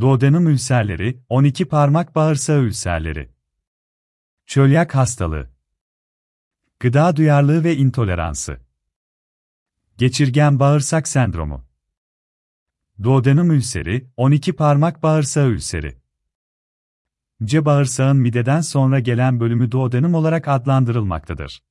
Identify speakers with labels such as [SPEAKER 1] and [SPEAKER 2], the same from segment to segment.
[SPEAKER 1] Duodenum ülserleri, 12 parmak bağırsağı ülserleri. Çölyak hastalığı. Gıda duyarlılığı ve intoleransı. Geçirgen bağırsak sendromu. Duodenum ülseri, 12 parmak bağırsağı ülseri. C bağırsağın mideden sonra gelen bölümü duodenum olarak adlandırılmaktadır.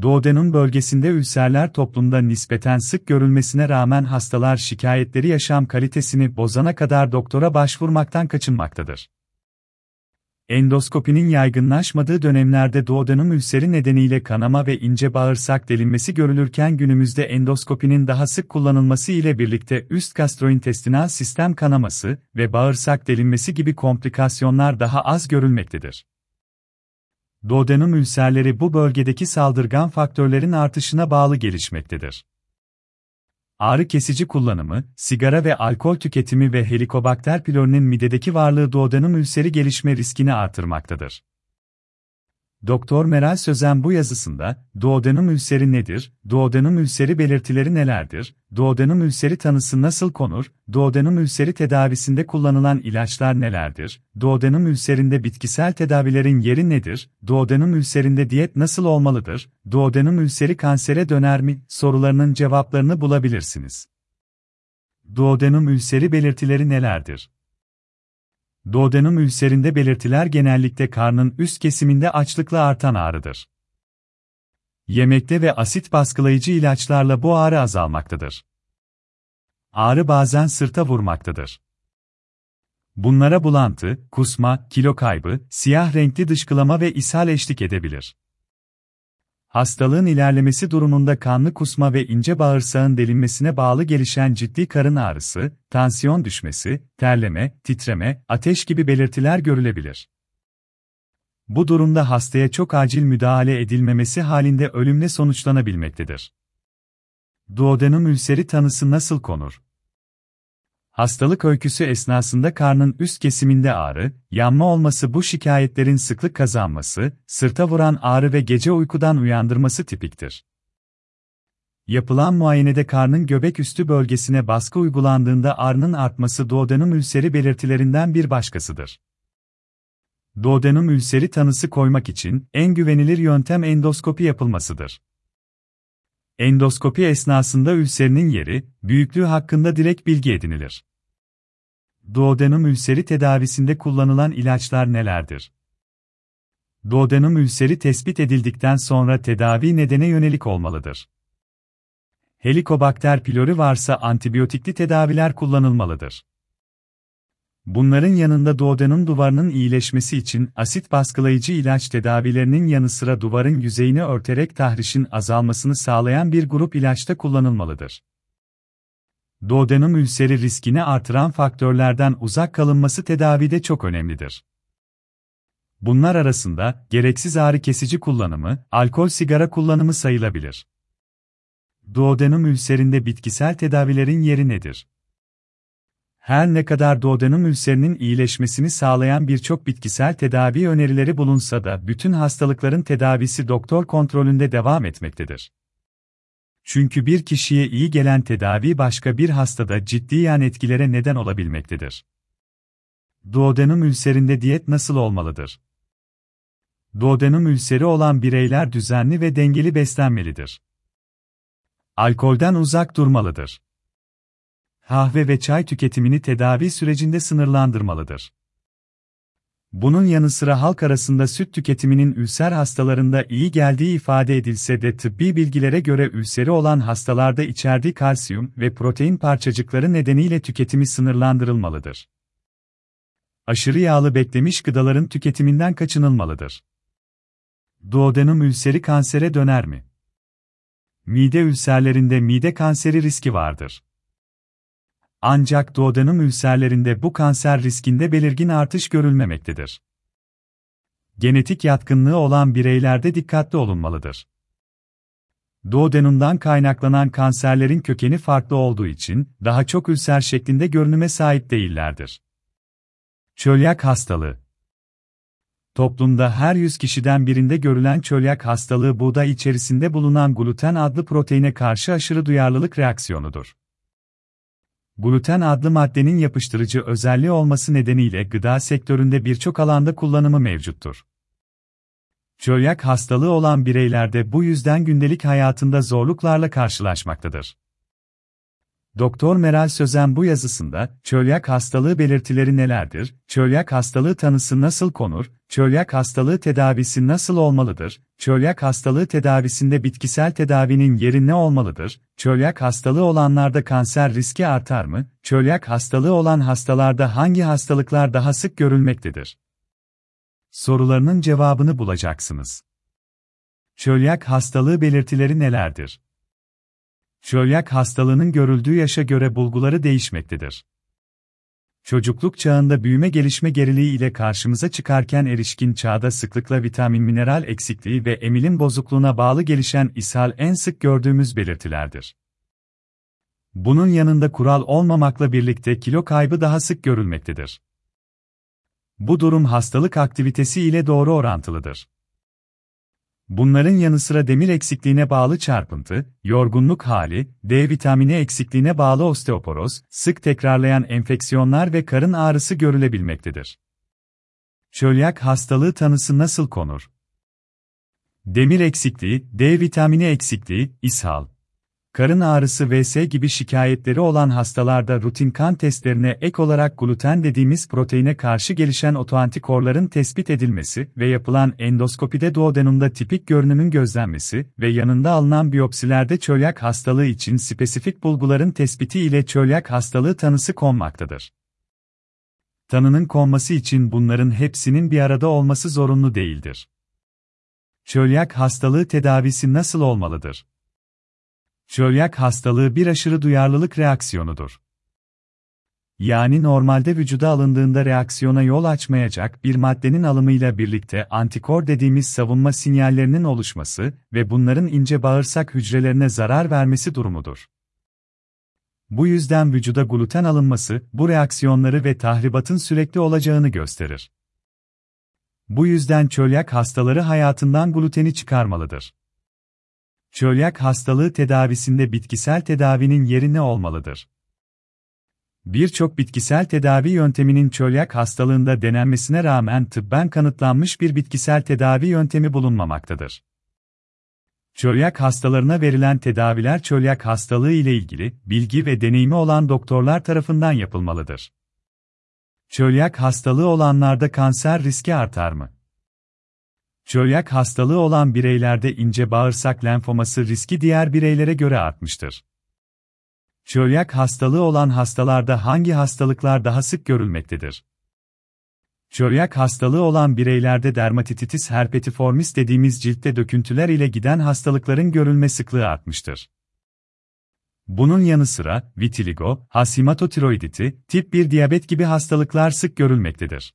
[SPEAKER 1] Duodenum bölgesinde ülserler toplumda nispeten sık görülmesine rağmen hastalar şikayetleri yaşam kalitesini bozana kadar doktora başvurmaktan kaçınmaktadır. Endoskopinin yaygınlaşmadığı dönemlerde duodenum ülseri nedeniyle kanama ve ince bağırsak delinmesi görülürken günümüzde endoskopinin daha sık kullanılması ile birlikte üst gastrointestinal sistem kanaması ve bağırsak delinmesi gibi komplikasyonlar daha az görülmektedir. Duodenum ülserleri bu bölgedeki saldırgan faktörlerin artışına bağlı gelişmektedir. Ağrı kesici kullanımı, sigara ve alkol tüketimi ve Helicobacter pylori'nin midedeki varlığı duodenum ülseri gelişme riskini artırmaktadır. Doktor Meral Sözen bu yazısında, duodenum ülseri nedir, duodenum ülseri belirtileri nelerdir, duodenum ülseri tanısı nasıl konur, duodenum ülseri tedavisinde kullanılan ilaçlar nelerdir, duodenum ülserinde bitkisel tedavilerin yeri nedir, duodenum ülserinde diyet nasıl olmalıdır, duodenum ülseri kansere döner mi, sorularının cevaplarını bulabilirsiniz. Duodenum ülseri belirtileri nelerdir? Duodenum ülserinde belirtiler genellikle karnın üst kesiminde açlıkla artan ağrıdır. Yemekte ve asit baskılayıcı ilaçlarla bu ağrı azalmaktadır. Ağrı bazen sırta vurmaktadır. Bunlara bulantı, kusma, kilo kaybı, siyah renkli dışkılama ve ishal eşlik edebilir. Hastalığın ilerlemesi durumunda kanlı kusma ve ince bağırsağın delinmesine bağlı gelişen ciddi karın ağrısı, tansiyon düşmesi, terleme, titreme, ateş gibi belirtiler görülebilir. Bu durumda hastaya çok acil müdahale edilmemesi halinde ölümle sonuçlanabilmektedir. Duodenum ülseri tanısı nasıl konur? Hastalık öyküsü esnasında karnın üst kesiminde ağrı, yanma olması bu şikayetlerin sıklık kazanması, sırta vuran ağrı ve gece uykudan uyandırması tipiktir. Yapılan muayenede karnın göbek üstü bölgesine baskı uygulandığında ağrının artması duodenum ülseri belirtilerinden bir başkasıdır. Duodenum ülseri tanısı koymak için en güvenilir yöntem endoskopi yapılmasıdır. Endoskopi esnasında ülserinin yeri, büyüklüğü hakkında direkt bilgi edinilir. Duodenum ülseri tedavisinde kullanılan ilaçlar nelerdir? Duodenum ülseri tespit edildikten sonra tedavi nedene yönelik olmalıdır. Helicobacter pylori varsa antibiyotikli tedaviler kullanılmalıdır. Bunların yanında duodenum duvarının iyileşmesi için asit baskılayıcı ilaç tedavilerinin yanı sıra duvarın yüzeyini örterek tahrişin azalmasını sağlayan bir grup ilaçta kullanılmalıdır. Duodenum ülseri riskini artıran faktörlerden uzak kalınması tedavide çok önemlidir. Bunlar arasında gereksiz ağrı kesici kullanımı, alkol sigara kullanımı sayılabilir. Duodenum ülserinde bitkisel tedavilerin yeri nedir? Her ne kadar duodenum ülserinin iyileşmesini sağlayan birçok bitkisel tedavi önerileri bulunsa da bütün hastalıkların tedavisi doktor kontrolünde devam etmektedir. Çünkü bir kişiye iyi gelen tedavi başka bir hastada ciddi yan etkilere neden olabilmektedir. Duodenum ülserinde diyet nasıl olmalıdır? Duodenum ülseri olan bireyler düzenli ve dengeli beslenmelidir. Alkolden uzak durmalıdır kahve ve çay tüketimini tedavi sürecinde sınırlandırmalıdır. Bunun yanı sıra halk arasında süt tüketiminin ülser hastalarında iyi geldiği ifade edilse de tıbbi bilgilere göre ülseri olan hastalarda içerdiği kalsiyum ve protein parçacıkları nedeniyle tüketimi sınırlandırılmalıdır. Aşırı yağlı beklemiş gıdaların tüketiminden kaçınılmalıdır. Duodenum ülseri kansere döner mi? Mide ülserlerinde mide kanseri riski vardır. Ancak duodenum ülserlerinde bu kanser riskinde belirgin artış görülmemektedir. Genetik yatkınlığı olan bireylerde dikkatli olunmalıdır. Duodenumdan kaynaklanan kanserlerin kökeni farklı olduğu için daha çok ülser şeklinde görünüme sahip değillerdir. Çölyak hastalığı Toplumda her 100 kişiden birinde görülen çölyak hastalığı buğday içerisinde bulunan gluten adlı proteine karşı aşırı duyarlılık reaksiyonudur. Gluten adlı maddenin yapıştırıcı özelliği olması nedeniyle gıda sektöründe birçok alanda kullanımı mevcuttur. Çölyak hastalığı olan bireylerde bu yüzden gündelik hayatında zorluklarla karşılaşmaktadır. Doktor Meral Sözen bu yazısında, çölyak hastalığı belirtileri nelerdir, çölyak hastalığı tanısı nasıl konur, çölyak hastalığı tedavisi nasıl olmalıdır, çölyak hastalığı tedavisinde bitkisel tedavinin yeri ne olmalıdır, çölyak hastalığı olanlarda kanser riski artar mı, çölyak hastalığı olan hastalarda hangi hastalıklar daha sık görülmektedir? Sorularının cevabını bulacaksınız. Çölyak hastalığı belirtileri nelerdir? Çölyak hastalığının görüldüğü yaşa göre bulguları değişmektedir. Çocukluk çağında büyüme gelişme geriliği ile karşımıza çıkarken erişkin çağda sıklıkla vitamin mineral eksikliği ve emilin bozukluğuna bağlı gelişen ishal en sık gördüğümüz belirtilerdir. Bunun yanında kural olmamakla birlikte kilo kaybı daha sık görülmektedir. Bu durum hastalık aktivitesi ile doğru orantılıdır. Bunların yanı sıra demir eksikliğine bağlı çarpıntı, yorgunluk hali, D vitamini eksikliğine bağlı osteoporoz, sık tekrarlayan enfeksiyonlar ve karın ağrısı görülebilmektedir. Çölyak hastalığı tanısı nasıl konur? Demir eksikliği, D vitamini eksikliği, ishal, karın ağrısı vs gibi şikayetleri olan hastalarda rutin kan testlerine ek olarak gluten dediğimiz proteine karşı gelişen otoantikorların tespit edilmesi ve yapılan endoskopide duodenumda tipik görünümün gözlenmesi ve yanında alınan biyopsilerde çölyak hastalığı için spesifik bulguların tespiti ile çölyak hastalığı tanısı konmaktadır. Tanının konması için bunların hepsinin bir arada olması zorunlu değildir. Çölyak hastalığı tedavisi nasıl olmalıdır? Çölyak hastalığı bir aşırı duyarlılık reaksiyonudur. Yani normalde vücuda alındığında reaksiyona yol açmayacak bir maddenin alımıyla birlikte antikor dediğimiz savunma sinyallerinin oluşması ve bunların ince bağırsak hücrelerine zarar vermesi durumudur. Bu yüzden vücuda gluten alınması, bu reaksiyonları ve tahribatın sürekli olacağını gösterir. Bu yüzden çölyak hastaları hayatından gluteni çıkarmalıdır. Çölyak hastalığı tedavisinde bitkisel tedavinin yeri ne olmalıdır? Birçok bitkisel tedavi yönteminin çölyak hastalığında denenmesine rağmen tıbben kanıtlanmış bir bitkisel tedavi yöntemi bulunmamaktadır. Çölyak hastalarına verilen tedaviler çölyak hastalığı ile ilgili bilgi ve deneyimi olan doktorlar tarafından yapılmalıdır. Çölyak hastalığı olanlarda kanser riski artar mı? Çölyak hastalığı olan bireylerde ince bağırsak lenfoması riski diğer bireylere göre artmıştır. Çölyak hastalığı olan hastalarda hangi hastalıklar daha sık görülmektedir? Çölyak hastalığı olan bireylerde dermatititis herpetiformis dediğimiz ciltte döküntüler ile giden hastalıkların görülme sıklığı artmıştır. Bunun yanı sıra vitiligo, hasimatotiroiditi, tip 1 diyabet gibi hastalıklar sık görülmektedir.